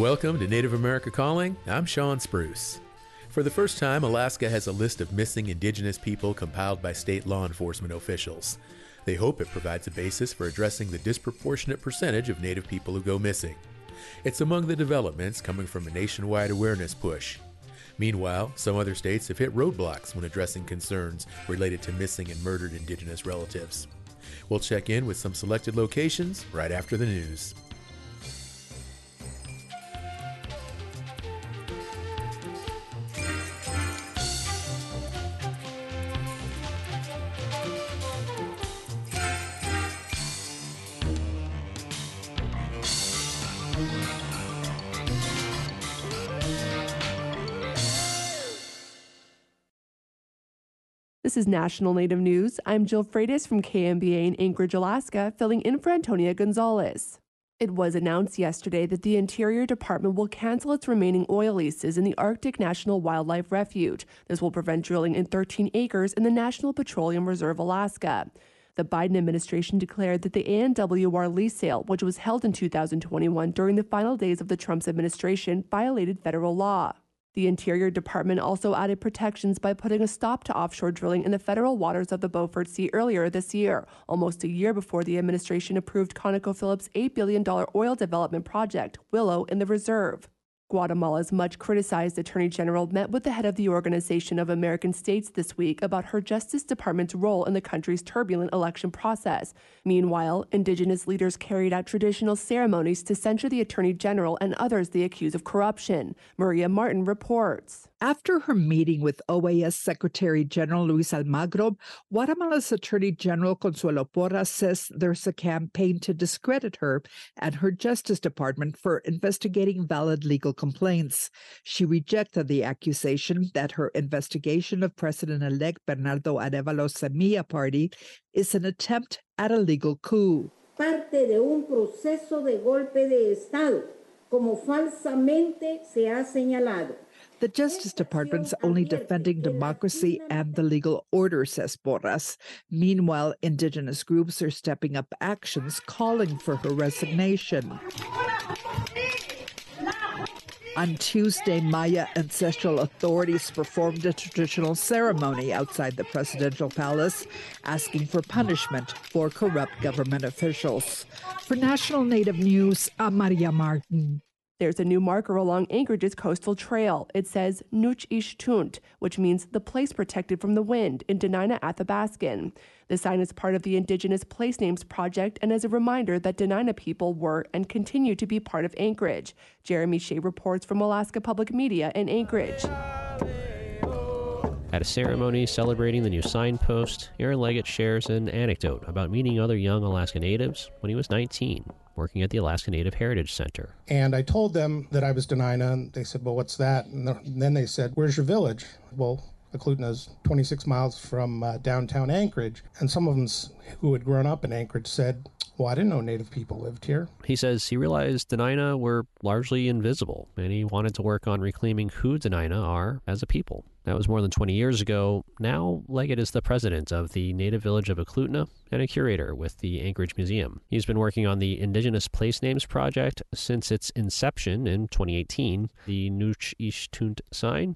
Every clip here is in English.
Welcome to Native America Calling. I'm Shawn Spruce. For the first time, Alaska has a list of missing indigenous people compiled by state law enforcement officials. They hope it provides a basis for addressing the disproportionate percentage of Native people who go missing. It's among the developments coming from a nationwide awareness push. Meanwhile, some other states have hit roadblocks when addressing concerns related to missing and murdered Indigenous relatives. We'll check in with some selected locations right after the news. This is National Native News. I'm Jill Freitas from KNBA in Anchorage, Alaska, filling in for Antonia Gonzales. It was announced yesterday that the Interior Department will cancel its remaining oil leases in the Arctic National Wildlife Refuge. This will prevent drilling in 13 acres in the National Petroleum Reserve, Alaska. The Biden administration declared that the ANWR lease sale, which was held in 2021 during the final days of the Trump's administration, violated federal law. The Interior Department also added protections by putting a stop to offshore drilling in the federal waters of the Beaufort Sea earlier this year, almost a year before the administration approved ConocoPhillips' $8 billion oil development project, Willow, in the reserve. Guatemala's much criticized Attorney General met with the head of the Organization of American States this week about her Justice Department's role in the country's turbulent election process. Meanwhile, indigenous leaders carried out traditional ceremonies to censure the Attorney General and others they accuse of corruption. Maria Martin reports. After her meeting with OAS Secretary General Luis Almagro, Guatemala's Attorney General Consuelo Porras says there's a campaign to discredit her and her Justice Department for investigating valid legal complaints. She rejected the accusation that her investigation of President elect Bernardo Arevalos Semilla Party is an attempt at a legal coup. Parte de un proceso de golpe de Estado, como falsamente se ha señalado. The Justice Department's only defending democracy and the legal order, says Porras. Meanwhile, indigenous groups are stepping up actions calling for her resignation. On Tuesday, Maya ancestral authorities performed a traditional ceremony outside the presidential palace, asking for punishment for corrupt government officials. For National Native News, I'm Maria Martin. There's a new marker along Anchorage's coastal trail. It says Nuch Ish Tunt, which means the place protected from the wind in Dena'ina Athabascan. The sign is part of the Indigenous Place Names Project and is a reminder that Dena'ina people were and continue to be part of Anchorage. Jeremy Hsieh reports from Alaska Public Media in Anchorage. At a ceremony celebrating the new signpost, Aaron Leggett shares an anecdote about meeting other young Alaska natives when he was 19, working at the Alaska Native Heritage Center. And I told them that I was Dena'ina, and they said, Well, what's that? And then they said, Where's your village? Well, Eklutna is 26 miles from uh, downtown Anchorage. And some of them who had grown up in Anchorage said, well, I didn't know Native people lived here. He says he realized Dena'ina were largely invisible, and he wanted to work on reclaiming who Dena'ina are as a people. That was more than 20 years ago. Now, Leggett is the president of the native village of Eklutna and a curator with the Anchorage Museum. He's been working on the Indigenous Place Names Project since its inception in 2018. The Nuch Ishtunt sign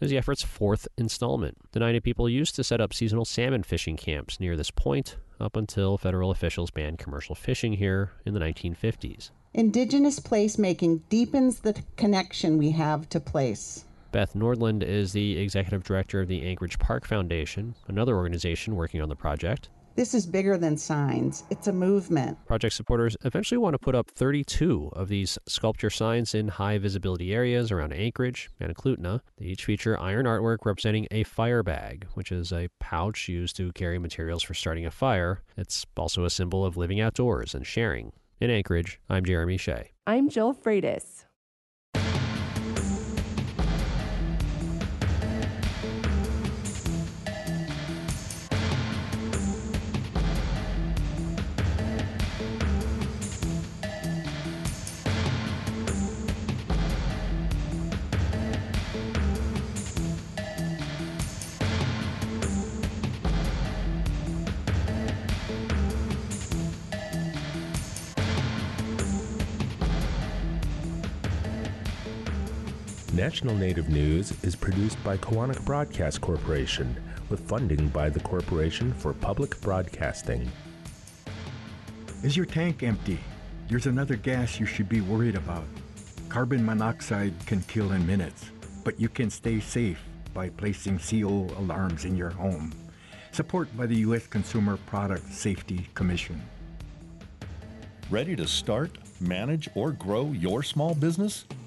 is the effort's fourth installment. Dena'ina people used to set up seasonal salmon fishing camps near this point up until federal officials banned commercial fishing here in the 1950s. Indigenous placemaking deepens the connection we have to place. Beth Nordlund is the executive director of the Anchorage Park Foundation, another organization working on the project. This is bigger than signs. It's a movement. Project supporters eventually want to put up 32 of these sculpture signs in high visibility areas around Anchorage and Eklutna. They each feature iron artwork representing a fire bag, which is a pouch used to carry materials for starting a fire. It's also a symbol of living outdoors and sharing. In Anchorage, I'm Jeremy Hsieh. I'm Jill Freitas. National Native News is produced by Koahnic Broadcast Corporation with funding by the Corporation for Public Broadcasting. Is your tank empty? There's another gas you should be worried about. Carbon monoxide can kill in minutes, but you can stay safe by placing CO alarms in your home. Support by the U.S. Consumer Product Safety Commission. Ready to start, manage, or grow your small business?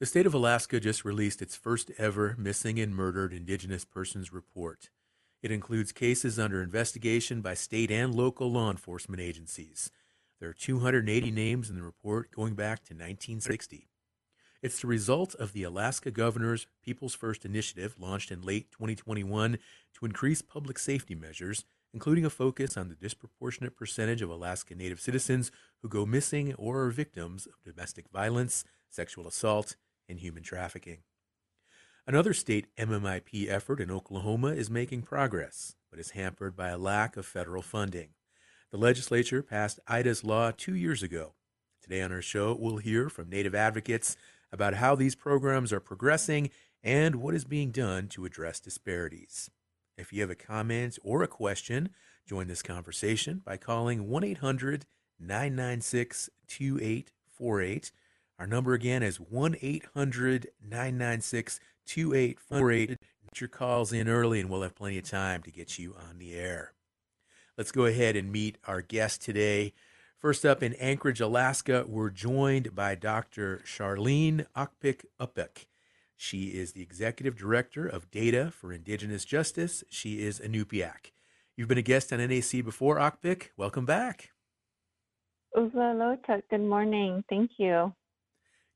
The state of Alaska just released its first ever missing and murdered Indigenous persons report. It includes cases under investigation by state and local law enforcement agencies. There are 280 names in the report going back to 1960. It's the result of the Alaska Governor's People's First initiative launched in late 2021 to increase public safety measures, including a focus on the disproportionate percentage of Alaska Native citizens who go missing or are victims of domestic violence, sexual assault, and human trafficking. Another state MMIP effort in Oklahoma is making progress, but is hampered by a lack of federal funding. The legislature passed Ida's law two years ago. Today on our show, we'll hear from Native advocates about how these programs are progressing and what is being done to address disparities. If you have a comment or a question, join this conversation by calling 1 800 996 2848. Our number again is 1 800 996 2848. Get your calls in early and we'll have plenty of time to get you on the air. Let's go ahead and meet our guest today. First up in Anchorage, Alaska, we're joined by Dr. Charlene Aqpik. She is the Executive Director of Data for Indigenous Justice. She is Inupiaq. You've been a guest on NAC before, Aqpik. Welcome back. Good morning. Thank you.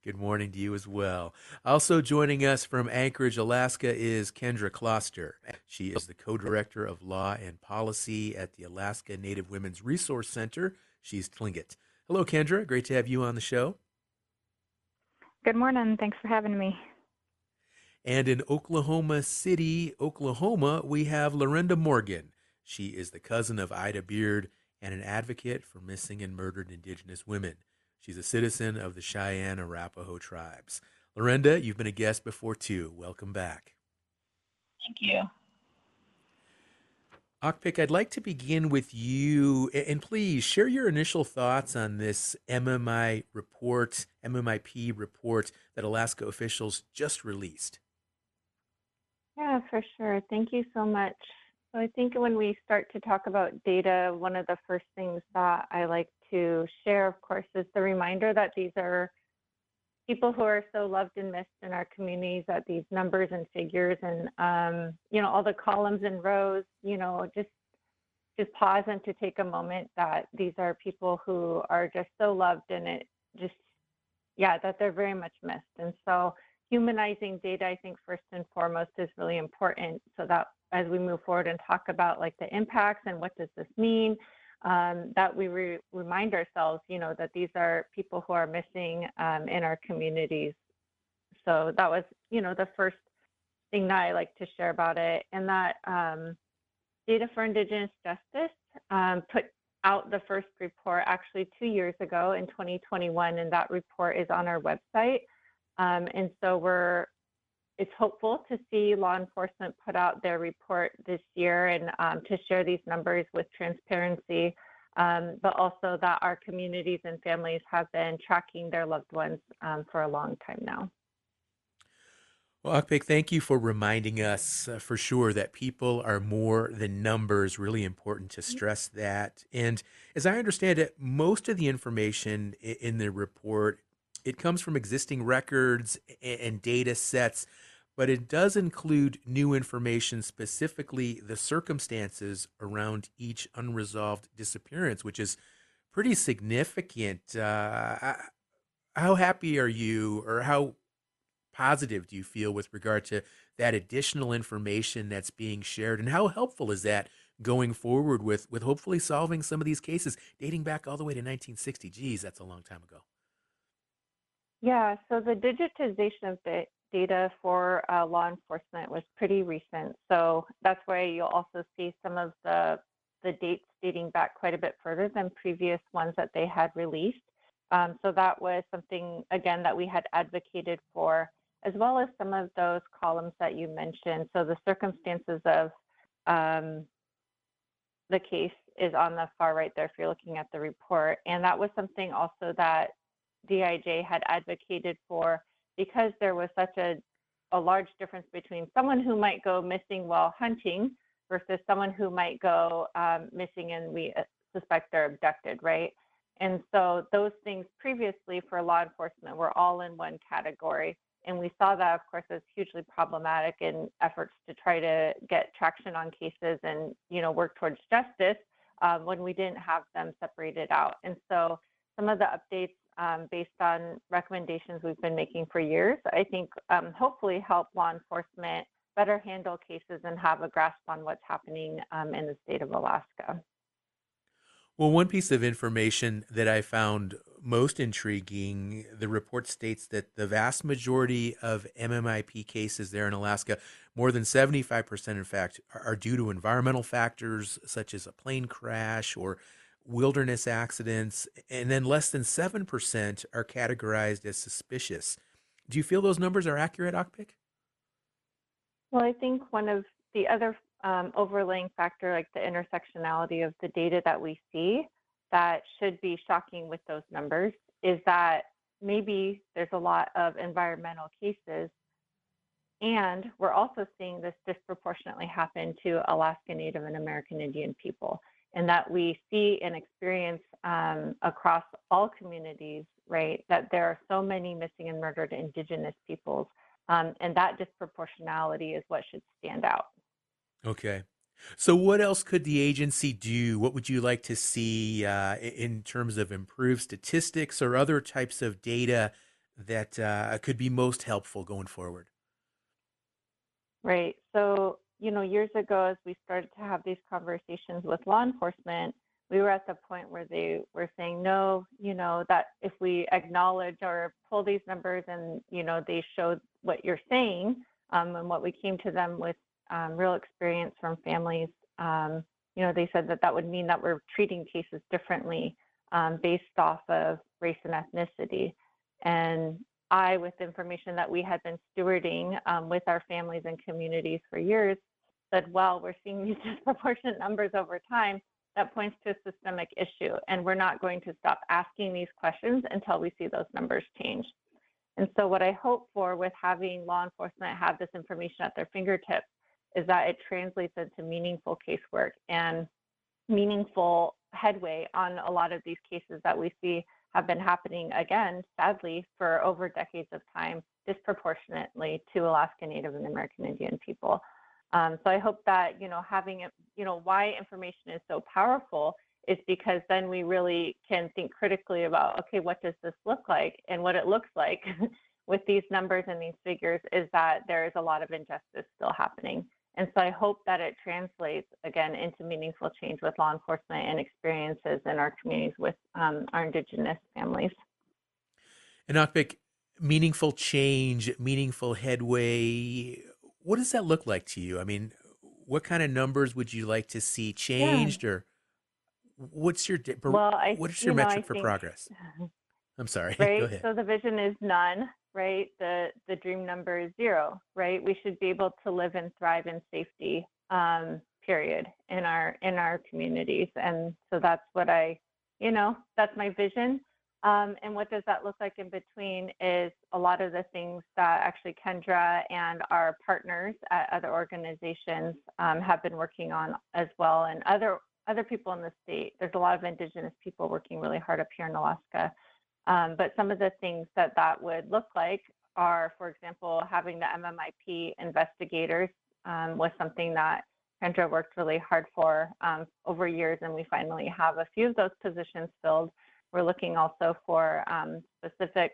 Good morning to you as well. Also joining us from Anchorage, Alaska is Kendra Kloster. She is the co director of law and policy at the Alaska Native Women's Resource Center. She's Tlingit. Hello, Kendra. Great to have you on the show. Good morning. Thanks for having me. And in Oklahoma City, Oklahoma, we have Lorinda Morgan. She is the cousin of Ida Beard and an advocate for missing and murdered Indigenous women. She's a citizen of the Cheyenne Arapaho tribes. Lorinda, you've been a guest before too. Welcome back. Thank you. Aqpik, I'd like to begin with you, and please share your initial thoughts on this MMI report, MMIP report that Alaska officials just released. Yeah, for sure. Thank you so much. So I think when we start to talk about data, one of the first things that I like to share, of course, is the reminder that these are people who are so loved and missed in our communities that these numbers and figures and um, you know all the columns and rows you know just just pause and to take a moment that these are people who are just so loved and it just yeah that they're very much missed. And so humanizing data i think first and foremost is really important so that as we move forward and talk about like the impacts and what does this mean um, that we re- remind ourselves, you know, that these are people who are missing um, in our communities. So that was, you know, the first thing that I like to share about it. And that um, Data for Indigenous Justice um, put out the first report actually two years ago in 2021, and that report is on our website. Um, and so we're it's hopeful to see law enforcement put out their report this year and um, to share these numbers with transparency, um, but also that our communities and families have been tracking their loved ones um, for a long time now. Well, Aqpik, thank you for reminding us uh, for sure that people are more than numbers. Really important to stress that. And as I understand it, most of the information in the report it comes from existing records and data sets but it does include new information, specifically the circumstances around each unresolved disappearance, which is pretty significant. Uh, how happy are you, or how positive do you feel with regard to that additional information that's being shared, and how helpful is that going forward with with hopefully solving some of these cases dating back all the way to 1960? Geez, that's a long time ago. Yeah, so the digitization of the data for uh, law enforcement was pretty recent. So that's why you'll also see some of the the dates dating back quite a bit further than previous ones that they had released. Um, so that was something again that we had advocated for, as well as some of those columns that you mentioned. So the circumstances of um, the case is on the far right there if you're looking at the report, and that was something also that DIJ had advocated for because there was such a, a large difference between someone who might go missing while hunting versus someone who might go um, missing and we uh, suspect they're abducted, right? And so those things previously for law enforcement were all in one category. And we saw that, of course, as hugely problematic in efforts to try to get traction on cases and, you know, work towards justice um, when we didn't have them separated out. And so some of the updates um, based on recommendations we've been making for years, I think um, hopefully help law enforcement better handle cases and have a grasp on what's happening um, in the state of Alaska. Well, one piece of information that I found most intriguing the report states that the vast majority of MMIP cases there in Alaska, more than 75%, in fact, are due to environmental factors such as a plane crash or wilderness accidents, and then less than 7% are categorized as suspicious. Do you feel those numbers are accurate, Aqpik? Well, I think one of the other um, overlaying factor, like the intersectionality of the data that we see, that should be shocking with those numbers, is that maybe there's a lot of environmental cases. And we're also seeing this disproportionately happen to Alaska Native and American Indian people and that we see and experience um, across all communities, right? That there are so many missing and murdered Indigenous peoples, um, and that disproportionality is what should stand out. Okay. So, what else could the agency do? What would you like to see uh, in terms of improved statistics or other types of data that uh, could be most helpful going forward? Right. So, you know, years ago, as we started to have these conversations with law enforcement, we were at the point where they were saying, no, you know, that if we acknowledge or pull these numbers and, you know, they show what you're saying, um, and what we came to them with um, real experience from families, um, you know, they said that that would mean that we're treating cases differently um, based off of race and ethnicity. And I, with information that we had been stewarding um, with our families and communities for years, said, well, we're seeing these disproportionate numbers over time. That points to a systemic issue, and we're not going to stop asking these questions until we see those numbers change. And so, what I hope for with having law enforcement have this information at their fingertips is that it translates into meaningful casework and meaningful headway on a lot of these cases that we see have been happening again, sadly, for over decades of time, disproportionately to Alaska Native and American Indian people. Um, so I hope that you know having it, you know, why information is so powerful is because then we really can think critically about okay, what does this look like, and what it looks like with these numbers and these figures is that there is a lot of injustice still happening. And so I hope that it translates again into meaningful change with law enforcement and experiences in our communities with um, our Indigenous families. And Aqpik, meaningful change, meaningful headway. What does that look like to you? I mean, what kind of numbers would you like to see changed, yeah. or what's your well, I, what's your you metric know, for think, progress? I'm sorry. Right. So the vision is none right? The the dream number is zero, right? We should be able to live and thrive in safety, um, period, in our in our communities. And so that's what I, you know, that's my vision. Um, and what does that look like in between is a lot of the things that actually Kendra and our partners at other organizations um, have been working on as well, and other other people in the state. There's a lot of Indigenous people working really hard up here in Alaska um, but some of the things that that would look like are, for example, having the MMIP investigators um, was something that Kendra worked really hard for um, over years, and we finally have a few of those positions filled. We're looking also for um, specific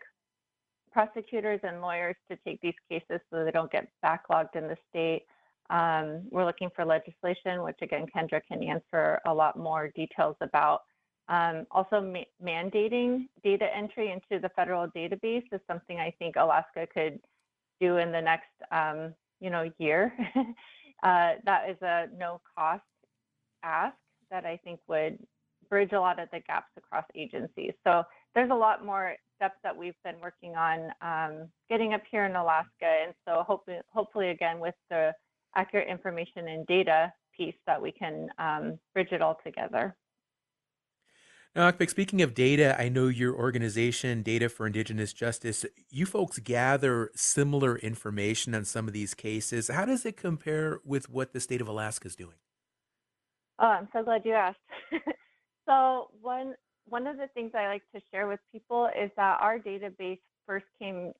prosecutors and lawyers to take these cases so they don't get backlogged in the state. Um, we're looking for legislation, which again, Kendra can answer a lot more details about. Um, also, ma mandating data entry into the federal database is something I think Alaska could do in the next, um, you know, year. uh, that is a no-cost ask that I think would bridge a lot of the gaps across agencies. So there's a lot more steps that we've been working on um, getting up here in Alaska, and so hopefully, hopefully again with the accurate information and data piece that we can um, bridge it all together. Now, speaking of data, I know your organization, Data for Indigenous Justice, you folks gather similar information on some of these cases. How does it compare with what the state of Alaska is doing? Oh, I'm so glad you asked. so one one of the things I like to share with people is that our database first came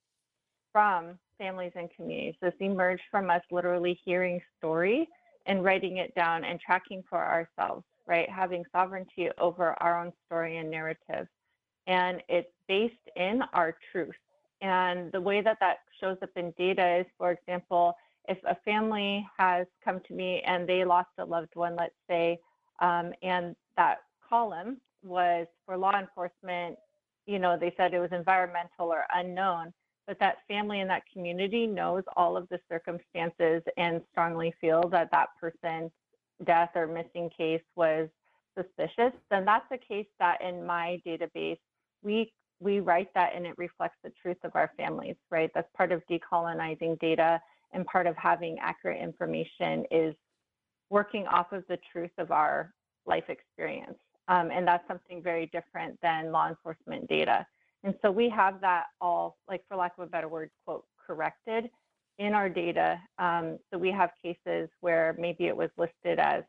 from families and communities. This emerged from us literally hearing story and writing it down and tracking for ourselves, right? Having sovereignty over our own story and narrative. And it's based in our truth. And the way that that shows up in data is, for example, if a family has come to me and they lost a loved one, let's say, um, and that column was for law enforcement, you know, they said it was environmental or unknown but that family and that community knows all of the circumstances and strongly feel that that person's death or missing case was suspicious, then that's a case that in my database, we we write that and it reflects the truth of our families, right? That's part of decolonizing data and part of having accurate information is working off of the truth of our life experience. Um, and that's something very different than law enforcement data. And so we have that all, like for lack of a better word, quote, corrected in our data. Um, so we have cases where maybe it was listed as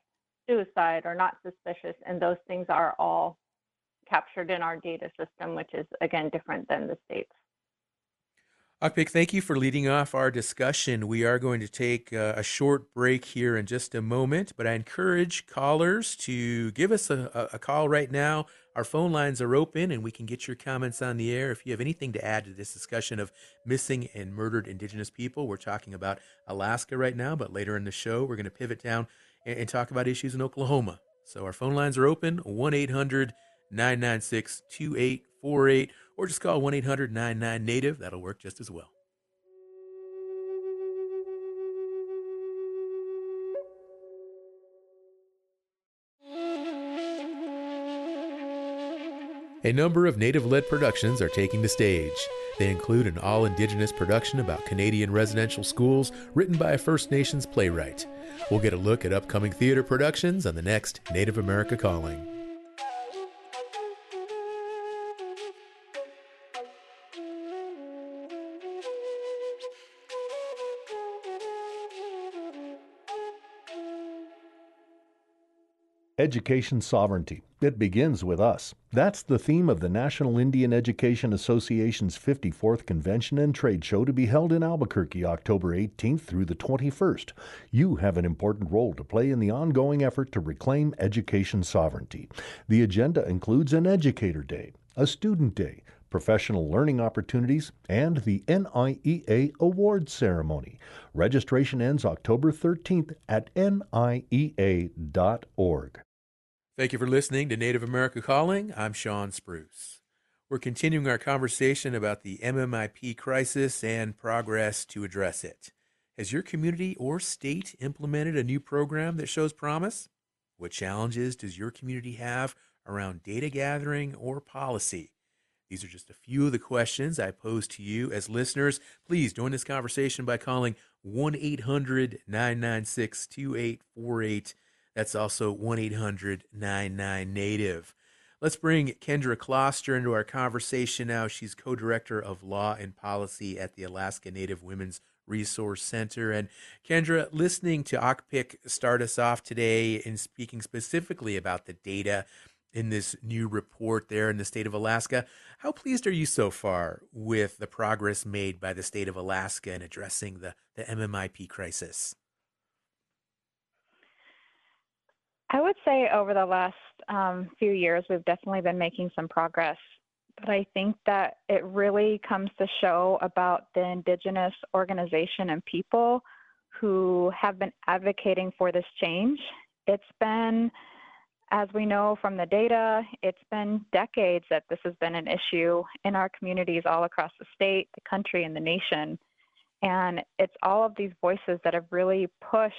suicide or not suspicious, and those things are all captured in our data system, which is again different than the states. Aqpik, thank you for leading off our discussion. We are going to take uh, a short break here in just a moment, but I encourage callers to give us a, a, call right now. Our phone lines are open and we can get your comments on the air. If you have anything to add to this discussion of missing and murdered Indigenous people, we're talking about Alaska right now, but later in the show, we're going to pivot down and, and talk about issues in Oklahoma. So our phone lines are open 1 800 996 2848 or just call 1 800 99 Native. That'll work just as well. A number of Native led productions are taking the stage. They include an all Indigenous production about Canadian residential schools written by a First Nations playwright. We'll get a look at upcoming theater productions on the next Native America Calling. Education sovereignty. It begins with us. That's the theme of the National Indian Education Association's 54th Convention and Trade Show to be held in Albuquerque October 18th through the 21st. You have an important role to play in the ongoing effort to reclaim education sovereignty. The agenda includes an Educator Day, a Student Day, professional learning opportunities, and the NIEA Awards Ceremony. Registration ends October 13th at niea.org. Thank you for listening to Native America Calling. I'm Shawn Spruce. We're continuing our conversation about the MMIP crisis and progress to address it. Has your community or state implemented a new program that shows promise? What challenges does your community have around data gathering or policy? These are just a few of the questions I pose to you as listeners. Please join this conversation by calling 1 800 996 2848 that's also 1 800 99 Native. Let's bring Kendra Kloster into our conversation now. She's co director of law and policy at the Alaska Native Women's Resource Center. And Kendra, listening to Aqpik start us off today in speaking specifically about the data in this new report there in the state of Alaska, how pleased are you so far with the progress made by the state of Alaska in addressing the, the MMIP crisis? I would say over the last um, few years, we've definitely been making some progress. but I think that it really comes to show about the Indigenous organization and people who have been advocating for this change. It's been, as we know from the data, it's been decades that this has been an issue in our communities all across the state, the country, and the nation. And it's all of these voices that have really pushed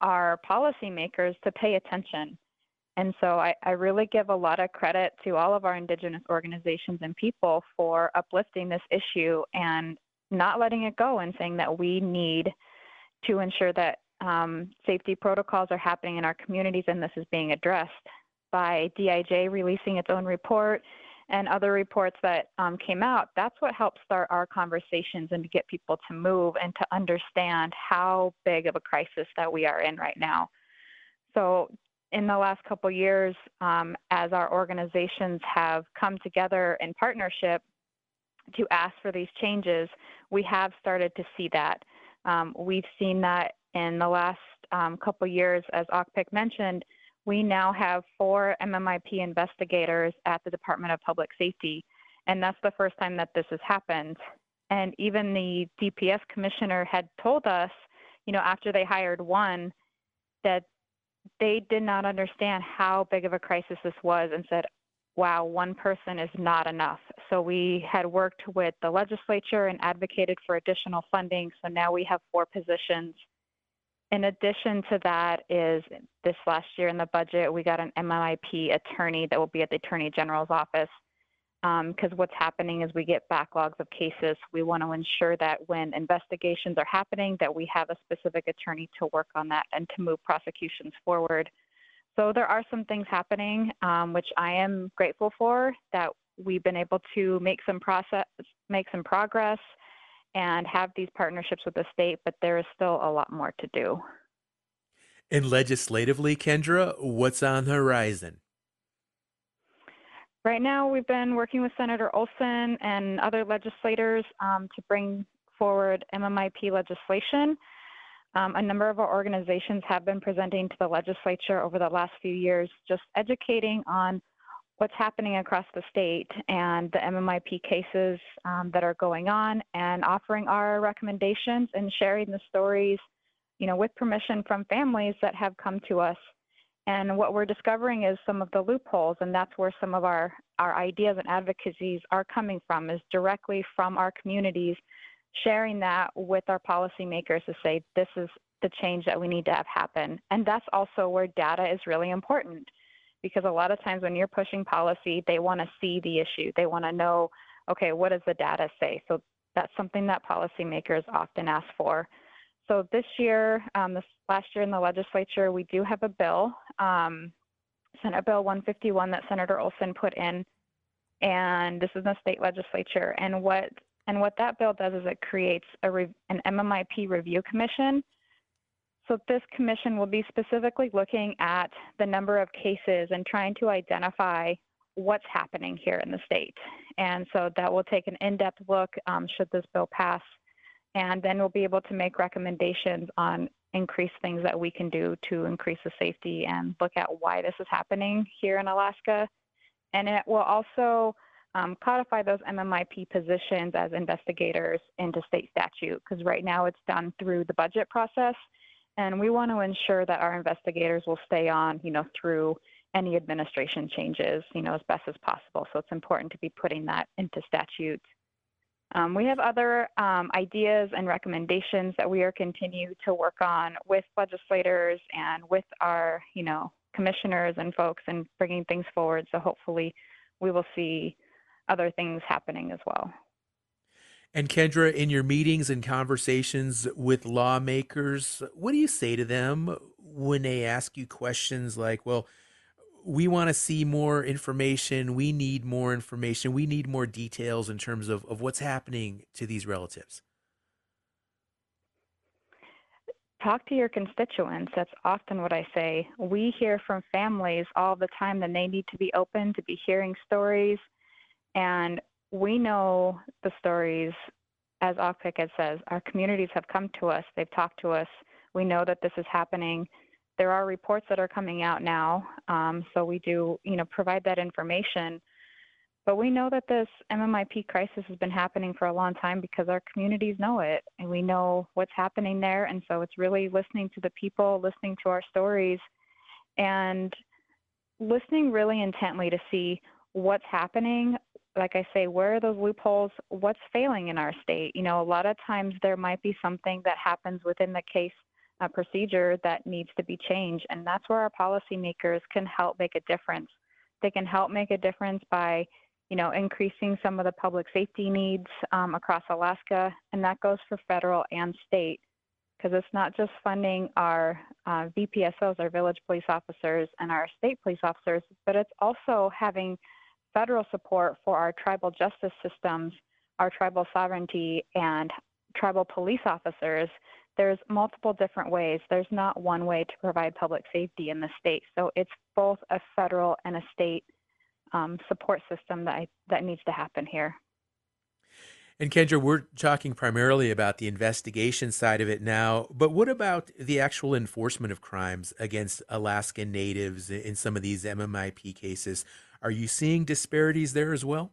our policymakers to pay attention. And so I, I, really give a lot of credit to all of our Indigenous organizations and people for uplifting this issue and not letting it go and saying that we need to ensure that um, safety protocols are happening in our communities and this is being addressed by DIJ releasing its own report and other reports that um, came out. That's what helped start our conversations and to get people to move and to understand how big of a crisis that we are in right now. So in the last couple years, um, as our organizations have come together in partnership to ask for these changes, we have started to see that. Um, we've seen that in the last um, couple years, as Aqpik mentioned, we now have four MMIP investigators at the Department of Public Safety, and that's the first time that this has happened. And even the DPS commissioner had told us, you know, after they hired one, that they did not understand how big of a crisis this was and said, wow, one person is not enough. So we had worked with the legislature and advocated for additional funding. So now we have four positions. In addition to that is this last year in the budget, we got an MMIP attorney that will be at the Attorney General's office. Because um, what's happening is we get backlogs of cases. We want to ensure that when investigations are happening, that we have a specific attorney to work on that and to move prosecutions forward. So there are some things happening, um, which I am grateful for that we've been able to make some process, make some progress, and have these partnerships with the state. But there is still a lot more to do. And legislatively, Kendra, what's on the horizon? Right now, we've been working with Senator Olson and other legislators um, to bring forward MMIP legislation. Um, a number of our organizations have been presenting to the legislature over the last few years, just educating on what's happening across the state and the MMIP cases um, that are going on and offering our recommendations and sharing the stories, you know, with permission from families that have come to us. And what we're discovering is some of the loopholes, and that's where some of our, our ideas and advocacies are coming from, is directly from our communities sharing that with our policymakers to say this is the change that we need to have happen. And that's also where data is really important because a lot of times when you're pushing policy, they want to see the issue. They want to know, okay, what does the data say? So that's something that policymakers often ask for. So this year, um, this last year in the legislature, we do have a bill, um, Senate Bill 151 that Senator Olson put in, and this is in the state legislature. And what and what that bill does is it creates a an MMIP review commission. So this commission will be specifically looking at the number of cases and trying to identify what's happening here in the state. And so that will take an in-depth look um, should this bill pass. And then we'll be able to make recommendations on increased things that we can do to increase the safety and look at why this is happening here in Alaska. And it will also um, codify those MMIP positions as investigators into state statute because right now it's done through the budget process. And we want to ensure that our investigators will stay on, you know, through any administration changes, you know, as best as possible. So it's important to be putting that into statute. Um, we have other um, ideas and recommendations that we are continue to work on with legislators and with our, you know, commissioners and folks and bringing things forward. So hopefully we will see other things happening as well. And Kendra, in your meetings and conversations with lawmakers, what do you say to them when they ask you questions like, well, we want to see more information. We need more information. We need more details in terms of, of what's happening to these relatives. Talk to your constituents. That's often what I say. We hear from families all the time that they need to be open to be hearing stories, and we know the stories, as Aqpik says, our communities have come to us, they've talked to us. We know that this is happening. There are reports that are coming out now, um, so we do, you know, provide that information. But we know that this MMIP crisis has been happening for a long time because our communities know it and we know what's happening there. And so it's really listening to the people, listening to our stories, and listening really intently to see what's happening. Like I say, where are those loopholes? What's failing in our state? You know, a lot of times there might be something that happens within the case uh, procedure that needs to be changed. And that's where our policymakers can help make a difference. They can help make a difference by you know, increasing some of the public safety needs um, across Alaska, and that goes for federal and state, because it's not just funding our uh, VPSOs, our village police officers, and our state police officers, but it's also having federal support for our tribal justice systems, our tribal sovereignty, and tribal police officers. There's multiple different ways. There's not one way to provide public safety in the state. So it's both a federal and a state um, support system that I, that needs to happen here. And Kendra, we're talking primarily about the investigation side of it now, but what about the actual enforcement of crimes against Alaskan natives in some of these MMIP cases? Are you seeing disparities there as well?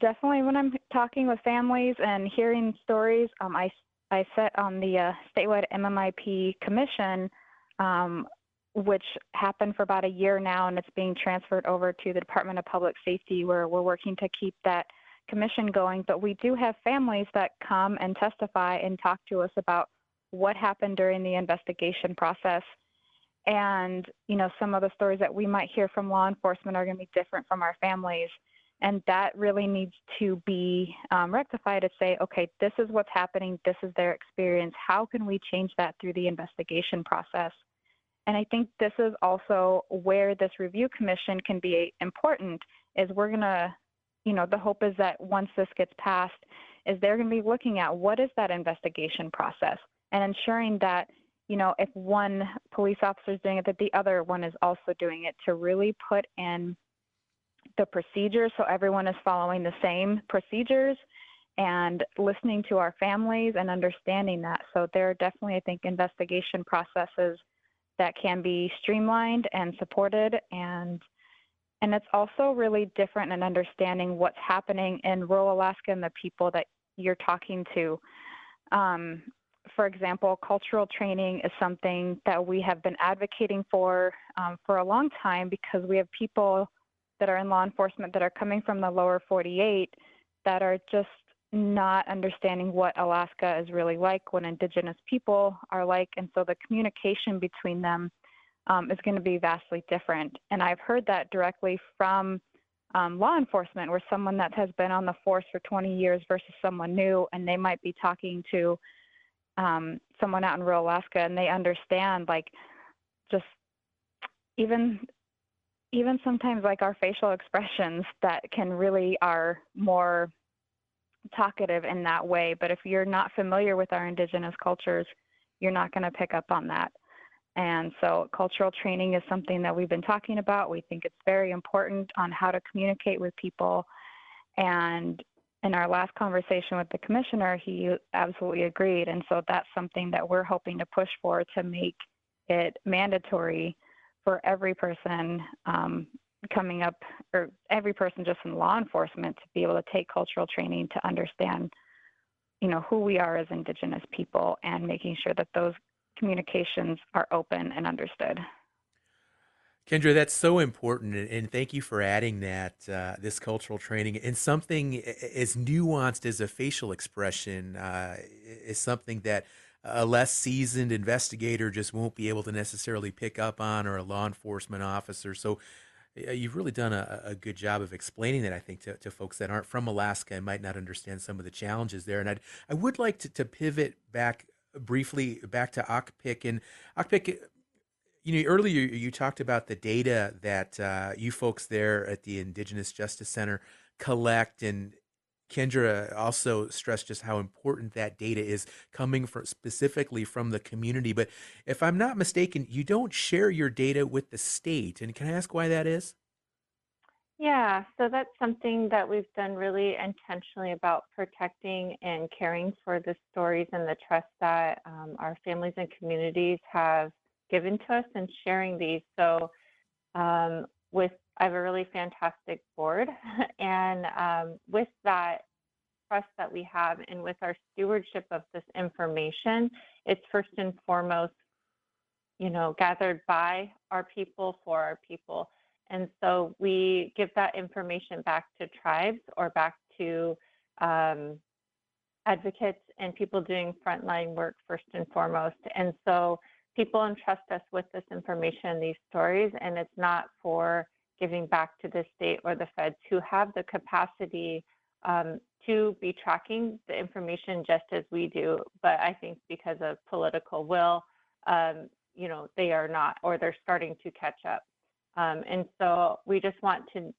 Definitely, when I'm talking with families and hearing stories, um, I I sit on the uh, statewide MMIP commission, um, which happened for about a year now, and it's being transferred over to the Department of Public Safety, where we're working to keep that commission going. But we do have families that come and testify and talk to us about what happened during the investigation process. And, you know, some of the stories that we might hear from law enforcement are going to be different from our families. And that really needs to be um, rectified to say, okay, this is what's happening, this is their experience. How can we change that through the investigation process? And I think this is also where this review commission can be important is we're going to, you know, the hope is that once this gets passed, is they're going to be looking at what is that investigation process and ensuring that, you know, if one police officer is doing it, that the other one is also doing it to really put in the procedures so everyone is following the same procedures and listening to our families and understanding that. So there are definitely, I think, investigation processes that can be streamlined and supported and and it's also really different in understanding what's happening in rural Alaska and the people that you're talking to. Um, for example, cultural training is something that we have been advocating for um, for a long time because we have people that are in law enforcement that are coming from the lower 48 that are just not understanding what Alaska is really like, what Indigenous people are like, and so the communication between them um, is going to be vastly different. And I've heard that directly from um, law enforcement, where someone that has been on the force for 20 years versus someone new, and they might be talking to um, someone out in rural Alaska, and they understand like just even even sometimes like our facial expressions that can really are more talkative in that way. But if you're not familiar with our indigenous cultures, you're not going to pick up on that. And so, cultural training is something that we've been talking about. We think it's very important on how to communicate with people. And in our last conversation with the commissioner, he absolutely agreed. And so, that's something that we're hoping to push for to make it mandatory for every person um, coming up, or every person just in law enforcement to be able to take cultural training to understand, you know, who we are as Indigenous people and making sure that those communications are open and understood. Kendra, that's so important, and thank you for adding that uh, this cultural training and something as nuanced as a facial expression uh, is something that a less seasoned investigator just won't be able to necessarily pick up on, or a law enforcement officer. So, you've really done a, a, good job of explaining that, I think, to, to folks that aren't from Alaska and might not understand some of the challenges there. And I'd, I would like to, to pivot back briefly back to Aqpik. And Aqpik, you know, earlier you talked about the data that uh, you folks there at the Indigenous Justice Center collect and Kendra also stressed just how important that data is coming from specifically from the community. But if I'm not mistaken, you don't share your data with the state. And can I ask why that is? Yeah, so that's something that we've done really intentionally about protecting and caring for the stories and the trust that um, our families and communities have given to us and sharing these. So um, with I have a really fantastic board, and um, with that trust that we have, and with our stewardship of this information, it's first and foremost, you know, gathered by our people for our people, and so we give that information back to tribes or back to um, advocates and people doing frontline work first and foremost, and so people entrust us with this information, these stories, and it's not for giving back to the state or the feds who have the capacity um, to be tracking the information just as we do. But I think because of political will, um, you know, they are not, or they're starting to catch up. Um, and so we just want to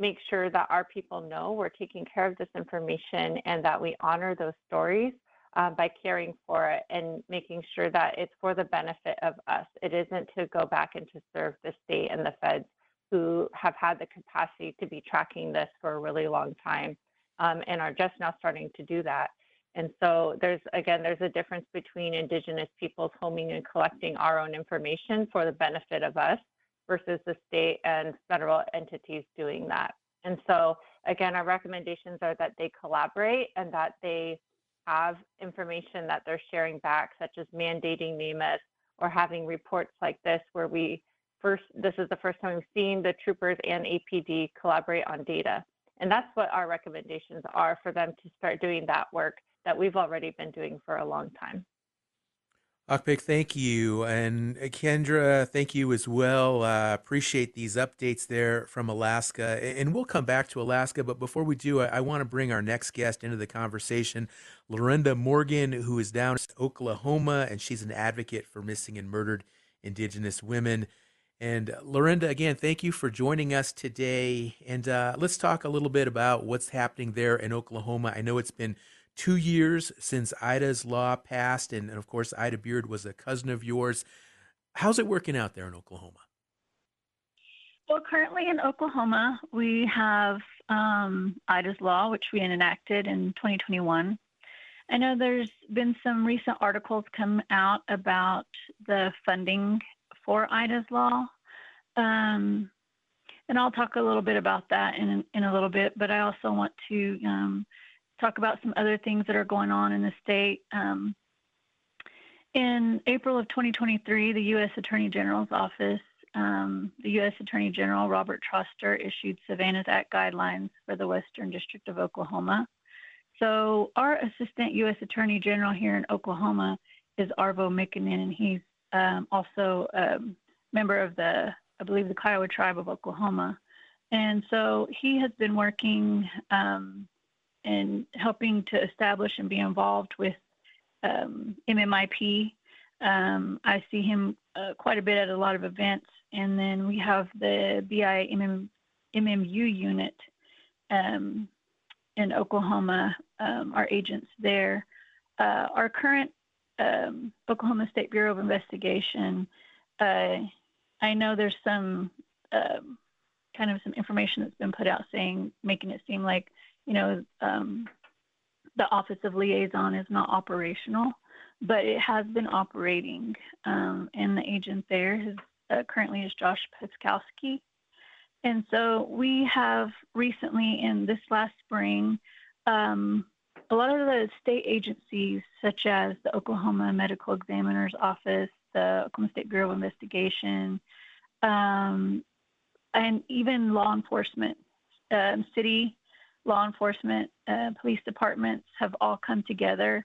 make sure that our people know we're taking care of this information and that we honor those stories uh, by caring for it and making sure that it's for the benefit of us. It isn't to go back and to serve the state and the feds who have had the capacity to be tracking this for a really long time um, and are just now starting to do that. And so there's, again, there's a difference between Indigenous peoples homing and collecting our own information for the benefit of us versus the state and federal entities doing that. And so, again, our recommendations are that they collaborate and that they have information that they're sharing back, such as mandating NamUs or having reports like this where we first, this is the first time we've seen the troopers and APD collaborate on data. And that's what our recommendations are for them to start doing that work that we've already been doing for a long time. Aqpik, thank you. And uh, Kendra, thank you as well. Uh, appreciate these updates there from Alaska. And we'll come back to Alaska. But before we do, I, I want to bring our next guest into the conversation, Lorinda Morgan, who is down in Oklahoma, and she's an advocate for missing and murdered Indigenous women. And uh, Lorinda, again, thank you for joining us today. And uh, let's talk a little bit about what's happening there in Oklahoma. I know it's been two years since Ida's law passed, and, and of course, Ida Beard was a cousin of yours. How's it working out there in Oklahoma? Well, currently in Oklahoma, we have um, Ida's law, which we enacted in 2021. I know there's been some recent articles come out about the funding for Ida's law. Um, and I'll talk a little bit about that in, in a little bit, but I also want to um, talk about some other things that are going on in the state. Um, in April of 2023, the U.S. Attorney General's office, um, the U.S. Attorney General Robert Troester issued Savannah's Act guidelines for the Western District of Oklahoma. So our Assistant U.S. Attorney General here in Oklahoma is Arvo Mikkanen, and he's um, also a member of the, I believe, the Kiowa Tribe of Oklahoma. And so he has been working um, and helping to establish and be involved with um, MMIP. Um, I see him uh, quite a bit at a lot of events. And then we have the BI MM, MMU unit um, in Oklahoma, um, our agents there. Uh, our current um, Oklahoma State Bureau of Investigation, uh, I know there's some um, kind of some information that's been put out saying, making it seem like you know, um, the Office of Liaison is not operational, but it has been operating. Um, and the agent there is, uh, currently is Josh Peskowski. And so we have recently, in this last spring, um, a lot of the state agencies, such as the Oklahoma Medical Examiner's Office, the Oklahoma State Bureau of Investigation, um, and even law enforcement, um, city law enforcement, uh, police departments have all come together.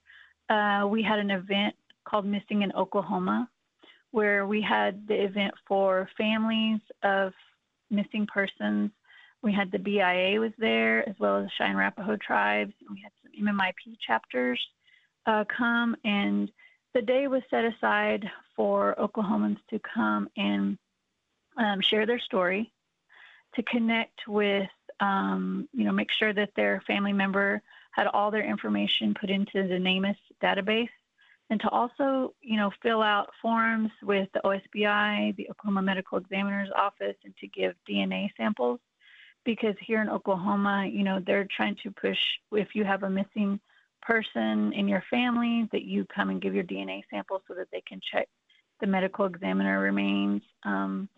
Uh, we had an event called Missing in Oklahoma, where we had the event for families of missing persons. We had the BIA was there, as well as Cheyenne Arapaho tribes. We had some MMIP chapters uh, come, and the day was set aside for Oklahomans to come and um, share their story, to connect with um, you know, make sure that their family member had all their information put into the NamUs database, and to also, you know, fill out forms with the OSBI, the Oklahoma Medical Examiner's Office, and to give DNA samples. Because here in Oklahoma, you know, they're trying to push if you have a missing person in your family that you come and give your DNA sample so that they can check the medical examiner remains. Um,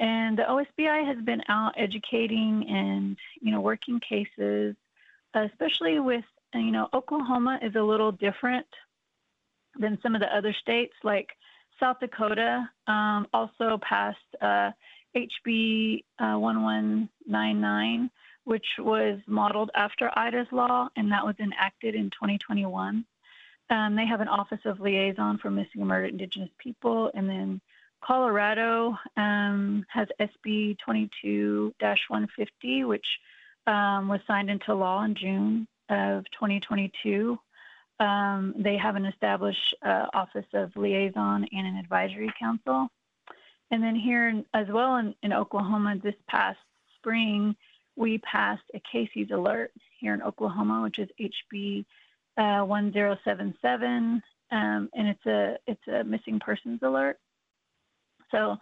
and the OSBI has been out educating and you know working cases, especially with you know Oklahoma is a little different than some of the other states. Like South Dakota um, also passed uh, HB uh, 1199, which was modeled after Ida's law, and that was enacted in 2021. Um, they have an Office of Liaison for Missing and Murdered Indigenous People, and then Colorado um, has SB 22-150, which um, was signed into law in June of 2022. Um, they have an established uh, Office of Liaison and an Advisory Council. And then here in, as well in, in Oklahoma this past spring, we passed a Casey's alert here in Oklahoma, which is HB uh, 1077, um, and it's a it's a missing persons alert. So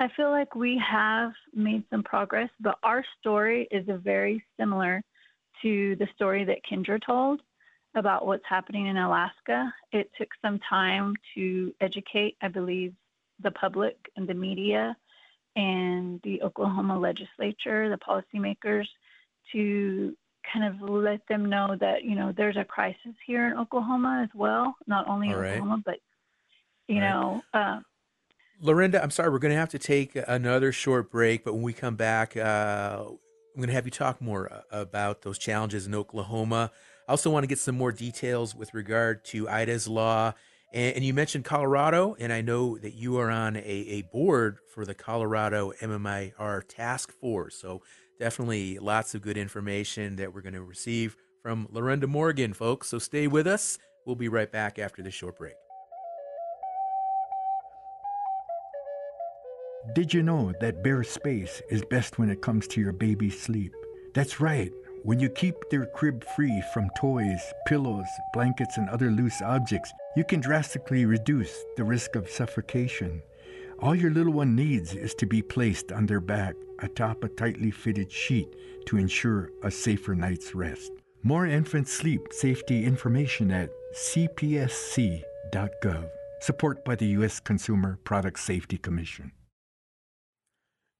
I feel like we have made some progress, but our story is very similar to the story that Kendra told about what's happening in Alaska. It took some time to educate, I believe, the public and the media and the Oklahoma legislature, the policymakers, to kind of let them know that you know there's a crisis here in Oklahoma as well, not only in Oklahoma, but you All know. Right. Uh, Lorinda, I'm sorry, we're going to have to take another short break, but when we come back, uh, I'm going to have you talk more uh, about those challenges in Oklahoma. I also want to get some more details with regard to Ida's law. And, and you mentioned Colorado, and I know that you are on a, a board for the Colorado MMIR task force. So definitely lots of good information that we're going to receive from Lorinda Morgan, folks. So stay with us. We'll be right back after this short break. Did you know that bare space is best when it comes to your baby's sleep? That's right. When you keep their crib free from toys, pillows, blankets, and other loose objects, you can drastically reduce the risk of suffocation. All your little one needs is to be placed on their back atop a tightly fitted sheet to ensure a safer night's rest. More infant sleep safety information at cpsc.gov. Support by the U.S. Consumer Product Safety Commission.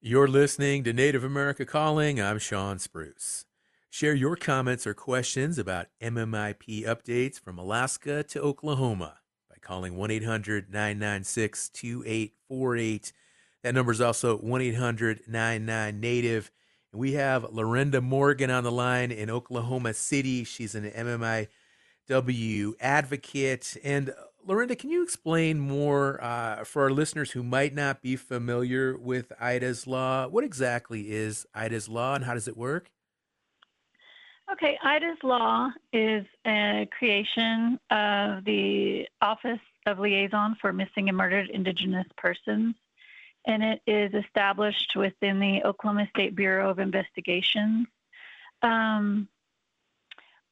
You're listening to Native America Calling. I'm Shawn Spruce. Share your comments or questions about MMIP updates from Alaska to Oklahoma by calling 1 800 996 2848. That number is also 1 800 99 Native. We have Lorinda Morgan on the line in Oklahoma City. She's an MMIW advocate. And Lorinda, can you explain more uh, for our listeners who might not be familiar with Ida's Law? What exactly is Ida's Law and how does it work? Okay, Ida's Law is a creation of the Office of Liaison for Missing and Murdered Indigenous Persons, and it is established within the Oklahoma State Bureau of Investigations. Um,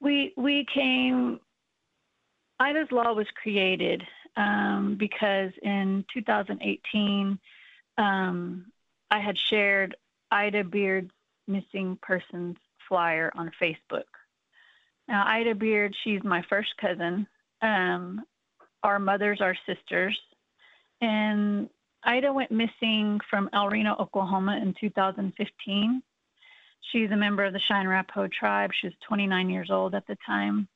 we we came Ida's Law was created um, because in 2018, um, I had shared Ida Beard's missing persons flyer on Facebook. Now, Ida Beard, she's my first cousin. Um, our mothers are sisters. And Ida went missing from El Reno, Oklahoma in 2015. She's a member of the Cheyenne Arapaho tribe. She was 29 years old at the time.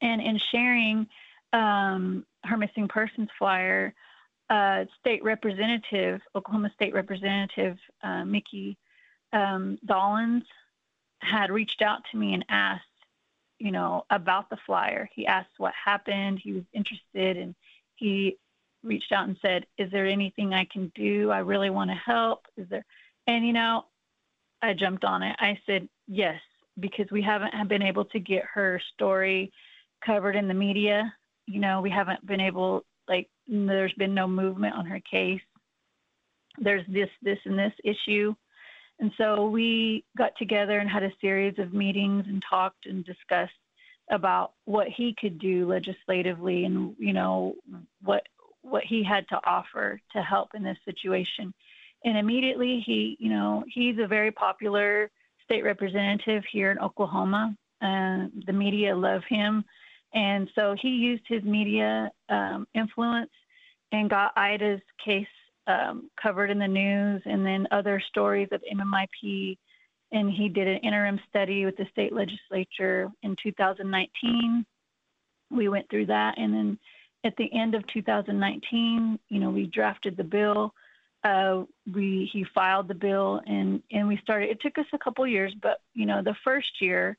And in sharing um, her missing persons flyer, uh, state representative, Oklahoma State Representative uh, Mickey um, Dollens had reached out to me and asked, you know, about the flyer. He asked what happened. He was interested and he reached out and said, Is there anything I can do? I really want to help. Is there, and you know, I jumped on it. I said, Yes, because we haven't been able to get her story covered in the media. You know, we haven't been able, like, there's been no movement on her case. There's this, this, and this issue. And so we got together and had a series of meetings and talked and discussed about what he could do legislatively and you know what what he had to offer to help in this situation. And immediately he, you know, he's a very popular state representative here in Oklahoma. Uh, the media love him. And so he used his media um, influence and got Ida's case um, covered in the news, and then other stories of MMIP. And he did an interim study with the state legislature in 2019. We went through that, and then at the end of 2019, you know, we drafted the bill. Uh, we he filed the bill, and and we started. It took us a couple years, but you know, the first year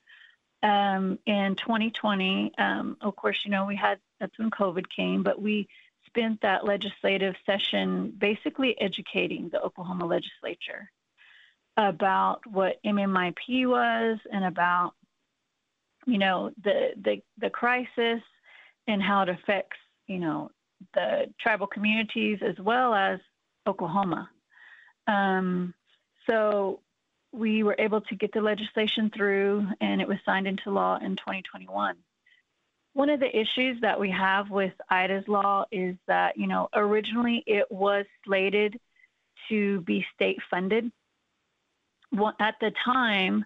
um, in 2020, um, of course, you know, we had that's when COVID came, but we spent that legislative session basically educating the Oklahoma legislature about what MMIP was and about, you know, the the the crisis and how it affects, you know, the tribal communities as well as Oklahoma. Um, so we were able to get the legislation through and it was signed into law in 2021. One of the issues that we have with Ida's law is that, you know, originally it was slated to be state funded. At the time,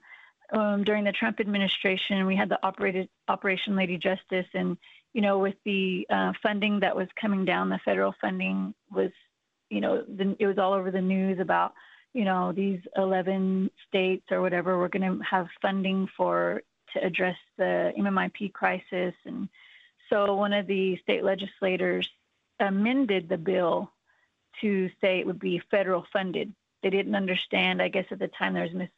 um, during the Trump administration, we had the operated, Operation Lady Justice, and you know, with the uh, funding that was coming down, the federal funding was, you know, the, it was all over the news about you know, these 11 states or whatever, we're going to have funding for to address the MMIP crisis. And so one of the state legislators amended the bill to say it would be federal funded. They didn't understand, I guess at the time there was mis,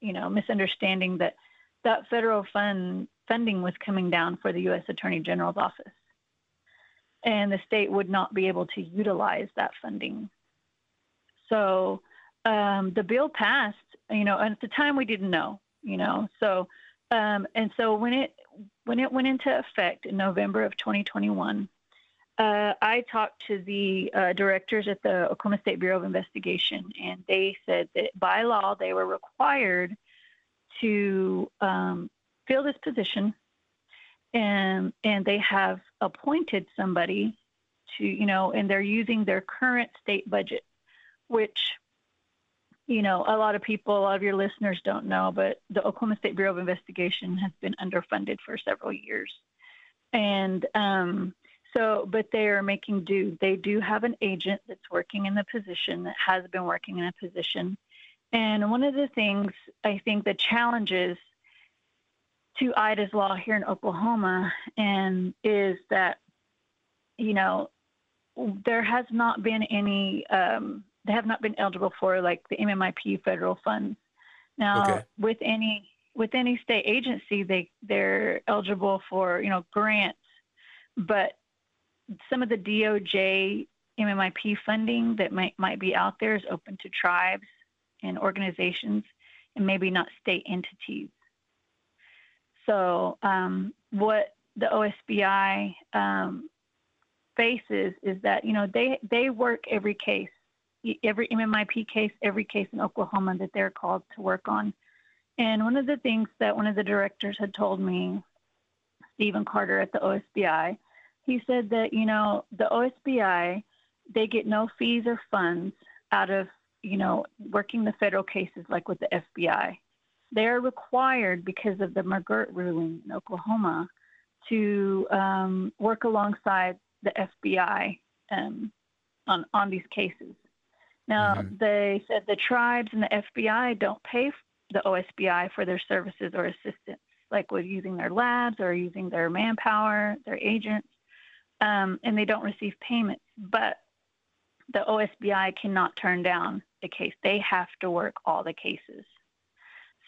you know, misunderstanding that that federal fund funding was coming down for the U.S. Attorney General's office, and the state would not be able to utilize that funding. So um, the bill passed, you know, and at the time we didn't know, you know, so um, and so when it when it went into effect in November of 2021, uh, I talked to the uh, directors at the Oklahoma State Bureau of Investigation, and they said that by law they were required to um, fill this position, and and they have appointed somebody to, you know, and they're using their current state budget, which you know, a lot of people, a lot of your listeners don't know, but the Oklahoma State Bureau of Investigation has been underfunded for several years. And um, so, but they are making do. They do have an agent that's working in the position, that has been working in a position. And one of the things I think the challenges to Ida's law here in Oklahoma and is that, you know, there has not been any um, they have not been eligible for like the MMIP federal funds. Now, okay. with any with any state agency, they they're eligible for you know grants, but some of the DOJ MMIP funding that might might be out there is open to tribes and organizations, and maybe not state entities. So, um, what the OSBI um, faces is that you know they they work every case every MMIP case, every case in Oklahoma that they're called to work on. And one of the things that one of the directors had told me, Stephen Carter at the OSBI, he said that, you know, the OSBI, they get no fees or funds out of, you know, working the federal cases like with the FBI. They are required because of the McGirt ruling in Oklahoma to um, work alongside the FBI um, on, on these cases. Now, mm-hmm. they said the tribes and the FBI don't pay the OSBI for their services or assistance, like with using their labs or using their manpower, their agents, um, and they don't receive payments. But the OSBI cannot turn down a case. They have to work all the cases.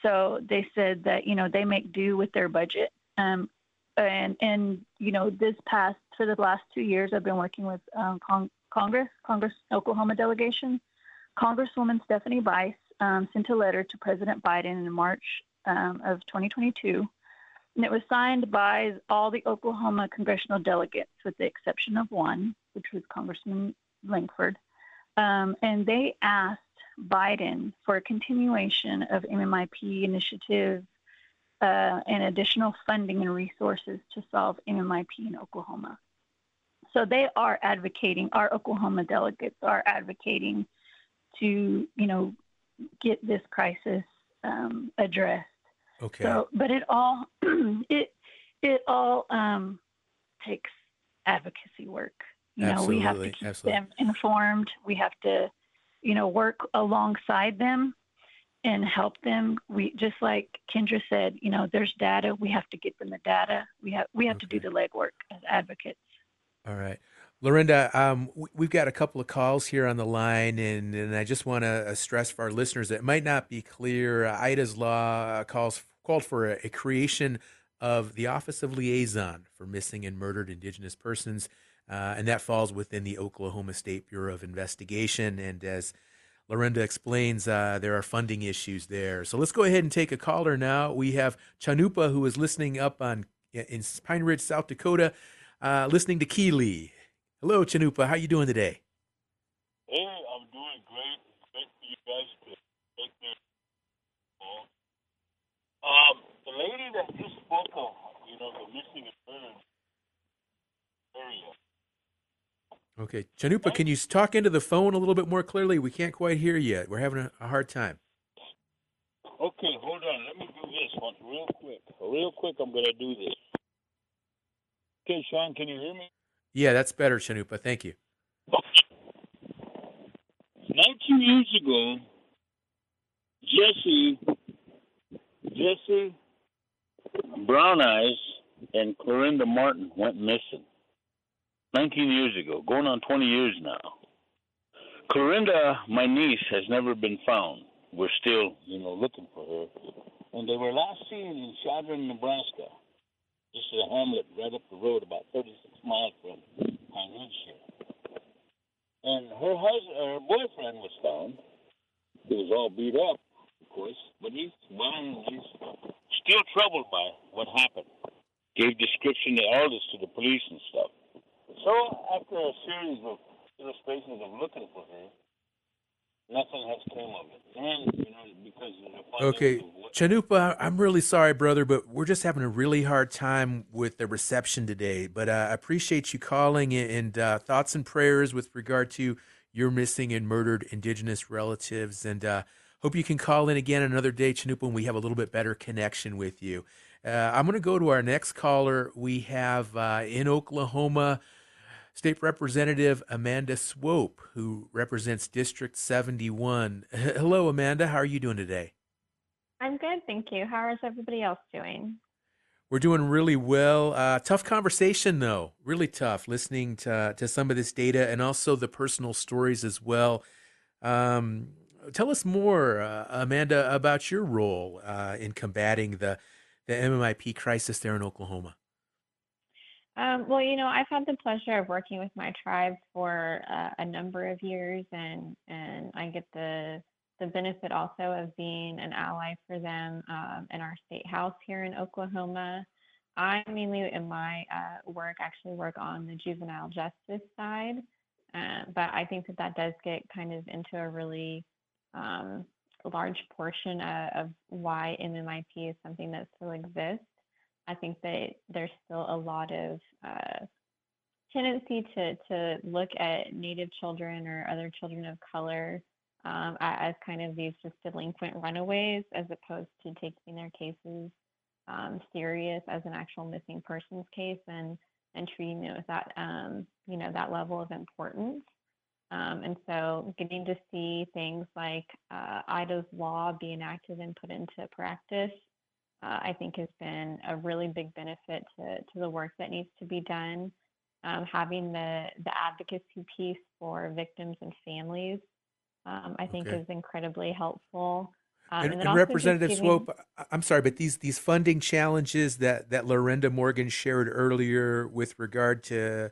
So they said that you know they make do with their budget. Um, and and you know this past for the last two years, I've been working with um, Cong- Congress, Congress Oklahoma delegation, Congresswoman Stephanie Bice um, sent a letter to President Biden in March um, of 2022, and it was signed by all the Oklahoma congressional delegates, with the exception of one, which was Congressman Lankford. Um, and they asked Biden for a continuation of MMIP initiatives uh, and additional funding and resources to solve MMIP in Oklahoma. So they are advocating, our Oklahoma delegates are advocating to you know get this crisis um, addressed. Okay. So, but it all it it all um, takes advocacy work. You know, we have to keep absolutely. them informed. We have to, you know, work alongside them and help them. We just like Kendra said, you know, there's data. We have to get them the data. We have we have to do the legwork as advocates. All right. Lorinda, um, we- we've got a couple of calls here on the line, and, and I just want to stress for our listeners that it might not be clear. Uh, Ida's law uh, calls called for a, a creation of the Office of Liaison for Missing and Murdered Indigenous Persons, uh, and that falls within the Oklahoma State Bureau of Investigation. And as Lorinda explains, uh, there are funding issues there. So let's go ahead and take a caller now. We have Chanupa, who is listening up on in Pine Ridge, South Dakota, uh, listening to KILI. Hello, Chanupa. How you doing today? Hey, I'm doing great. Great for you guys to take this call. Um, the lady that you spoke of, you know, the missing area. Okay, Chanupa, can you talk into the phone a little bit more clearly? We can't quite hear you. Yet. We're having a, a hard time. Okay, hold on. Let me do this one real quick. Real quick, I'm going to do this. Okay, Shawn, can you hear me? Yeah, that's better, Chanupa. Thank you. 19 years ago, Jesse, Jesse Brown Eyes and Clorinda Martin went missing. 19 years ago, going on 20 years now. Clorinda, my niece, has never been found. We're still, you know, looking for her. And they were last seen in Chadron, Nebraska. This is a hamlet right up the road, about 36 miles from Pine. And her husband, her boyfriend was found. He was all beat up, of course, but he's well, he's still troubled by what happened. Gave description to all this to the police and stuff. So after a series of illustrations of looking for her, nothing has came of it. And you know, because of the funding Okay, Chanupa, I'm really sorry, brother, but we're just having a really hard time with the reception today. But uh, I appreciate you calling and, and uh, thoughts and prayers with regard to your missing and murdered Indigenous relatives. And uh, hope you can call in again another day, Chanupa, when we have a little bit better connection with you. Uh, I'm going to go to our next caller. We have uh, in Oklahoma. State Representative Amanda Swope, who represents District 71. Hello, Amanda. How are you doing today? I'm good, thank you. How is everybody else doing? We're doing really well. Uh, tough conversation, though. Really tough listening to, to some of this data and also the personal stories as well. Um, tell us more, uh, Amanda, about your role uh, in combating the, the MMIP crisis there in Oklahoma. Um, well, you know, I've had the pleasure of working with my tribe for uh, a number of years, and and I get the the benefit also of being an ally for them um, in our state house here in Oklahoma. I mainly in my uh, work actually work on the juvenile justice side, uh, but I think that that does get kind of into a really um, large portion of, of why MMIP is something that still exists. I think that there's still a lot of uh, tendency to to look at Native children or other children of color um, as kind of these just delinquent runaways, as opposed to taking their cases um, serious as an actual missing persons case and and treating it with that um, you know that level of importance. Um, and so, getting to see things like uh, Ida's law be enacted and put into practice uh, I think has been a really big benefit to, to the work that needs to be done. Um, having the, the advocacy piece for victims and families, um, I think, Okay. is incredibly helpful. Um, and, and also Representative giving- Swope, I'm sorry, but these these funding challenges that that Lorinda Morgan shared earlier with regard to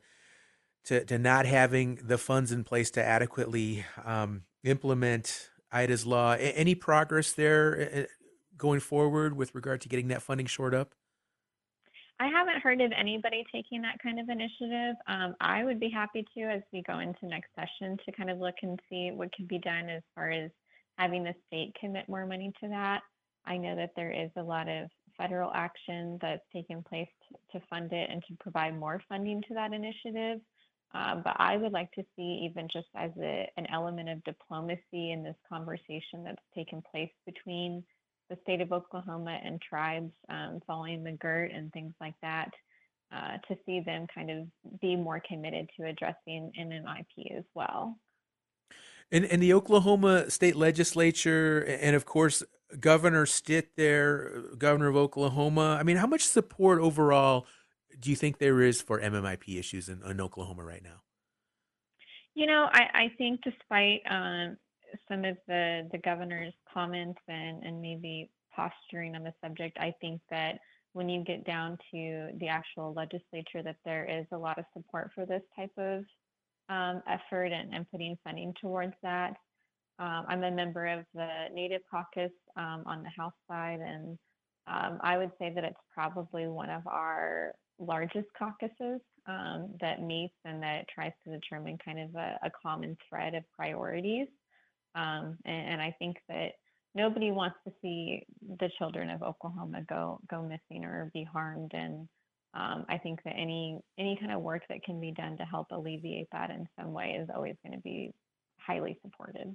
to to not having the funds in place to adequately um, implement Ida's law, any progress there going forward with regard to getting that funding shored up? I haven't heard of anybody taking that kind of initiative. Um, I would be happy to, as we go into next session, to kind of look and see what can be done as far as having the state commit more money to that. I know that there is a lot of federal action that's taken place to, to fund it and to provide more funding to that initiative. Um, but I would like to see, even just as a, an element of diplomacy in this conversation that's taken place between the state of Oklahoma and tribes um, following McGirt and things like that, uh, to see them kind of be more committed to addressing in an IP as well. And, and the Oklahoma State Legislature, and of course, Governor Stitt there, Governor of Oklahoma. I mean, how much support overall do you think there is for MMIP issues in, in Oklahoma right now? You know, I, I think despite um, some of the, the governor's comments and, and maybe posturing on the subject, I think that when you get down to the actual legislature, that there is a lot of support for this type of um, effort and, and putting funding towards that. Um, I'm a member of the Native Caucus um, on the House side, and um, I would say that it's probably one of our largest caucuses um, that meets and that tries to determine kind of a, a common thread of priorities. Um, and, and, I think that nobody wants to see the children of Oklahoma go go missing or be harmed. And um, I think that any any kind of work that can be done to help alleviate that in some way is always going to be highly supported.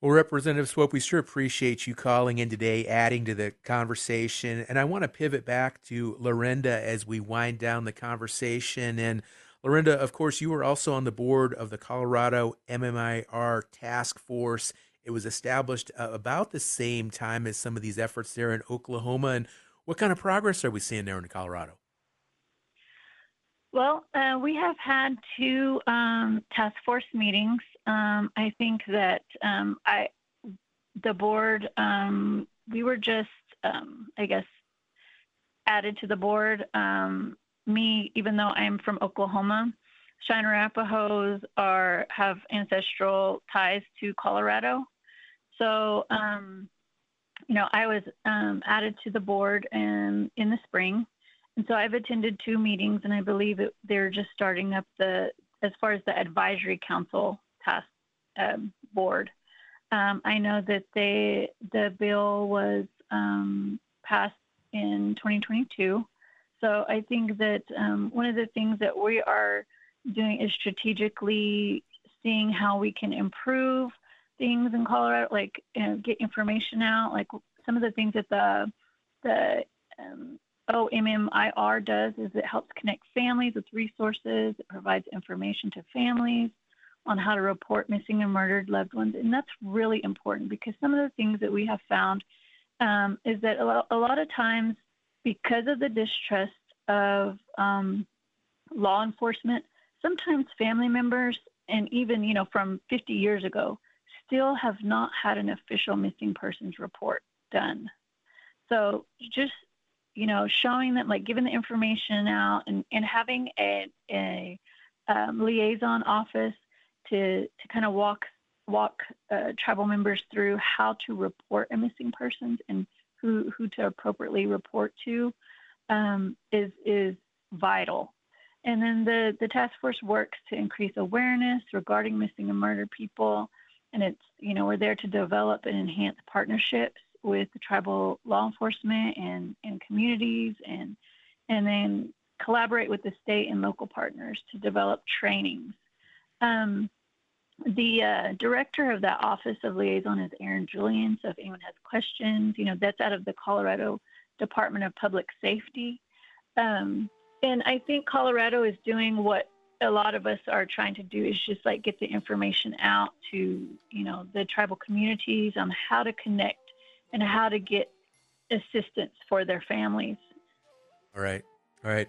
Well, Representative Swope, we sure appreciate you calling in today, adding to the conversation. And I want to pivot back to Lorinda as we wind down the conversation. And Lorinda, of course, you were also on the board of the Colorado MMIR Task Force. It was established uh, about the same time as some of these efforts there in Oklahoma. And what kind of progress are we seeing there in Colorado? Well, uh, we have had two um, task force meetings. Um, I think that um, I, the board, um, we were just, um, I guess, added to the board. Um, me, even though I'm from Oklahoma, Cheyenne Arapahoes are have ancestral ties to Colorado. So, you know, I was added to the board in in the spring and so I've attended two meetings, and I believe it, they're just starting up the as far as the advisory council task um, board. Um, I know that they the bill was um, passed in 2022. So I think that um, one of the things that we are doing is strategically seeing how we can improve things in Colorado, like you know, get information out, like some of the things that the the um, OMMIR does is it helps connect families with resources. It provides information to families on how to report missing and murdered loved ones. And that's really important because some of the things that we have found um, is that a lot, a lot, of times, because of the distrust of um, law enforcement, sometimes family members, and even you know from 50 years ago, still have not had an official missing persons report done. So just you know, showing them, like giving the information out and, and having a, a um, liaison office to, to kind of walk walk uh, tribal members through how to report a missing persons and who, who to appropriately report to um, is, is vital. And then the, the task force works to increase awareness regarding missing and murdered people. And it's, you know, we're there to develop and enhance partnerships with the tribal law enforcement and, and communities and and then collaborate with the state and local partners to develop trainings. Um, the uh, director of that office of liaison is Aaron Julian. So if anyone has questions, you know, that's out of the Colorado Department of Public Safety. Um, and I think Colorado is doing what a lot of us are trying to do is just like get the information out to, you know, the tribal communities on how to connect and how to get assistance for their families. All right. All right.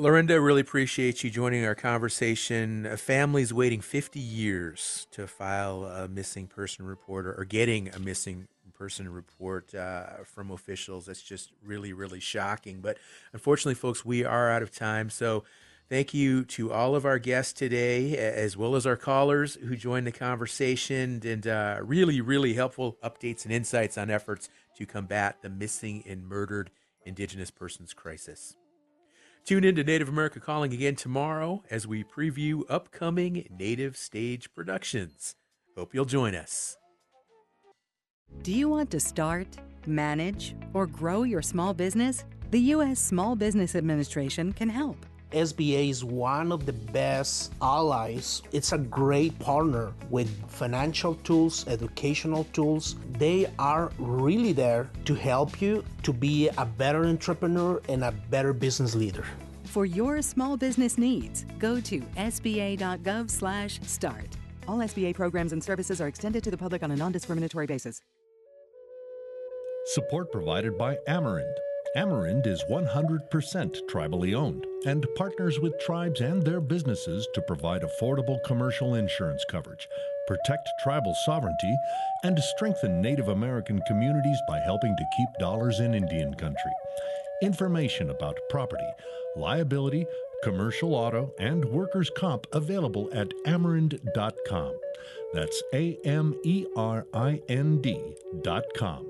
Lorinda, really appreciate you joining our conversation. A family's waiting 50 years to file a missing person report or, getting a missing person report uh, from officials. That's just really, really shocking. But unfortunately, folks, we are out of time. So Thank you to all of our guests today, as well as our callers who joined the conversation, and uh, really, really helpful updates and insights on efforts to combat the missing and murdered Indigenous persons crisis. Tune in to Native America Calling again tomorrow as we preview upcoming Native stage productions. Hope you'll join us. Do you want to start, manage, or grow your small business? The U.S. Small Business Administration can help. SBA is one of the best allies. It's a great partner with financial tools, educational tools. They are really there to help you to be a better entrepreneur and a better business leader. For your small business needs, go to sba.gov/start. All SBA programs and services are extended to the public on a non-discriminatory basis. Support provided by Amerind. Amerind is 100% tribally owned and partners with tribes and their businesses to provide affordable commercial insurance coverage, protect tribal sovereignty, and strengthen Native American communities by helping to keep dollars in Indian country. Information about property, liability, commercial auto, and workers' comp available at amerind.com. That's A M E R I N D.com.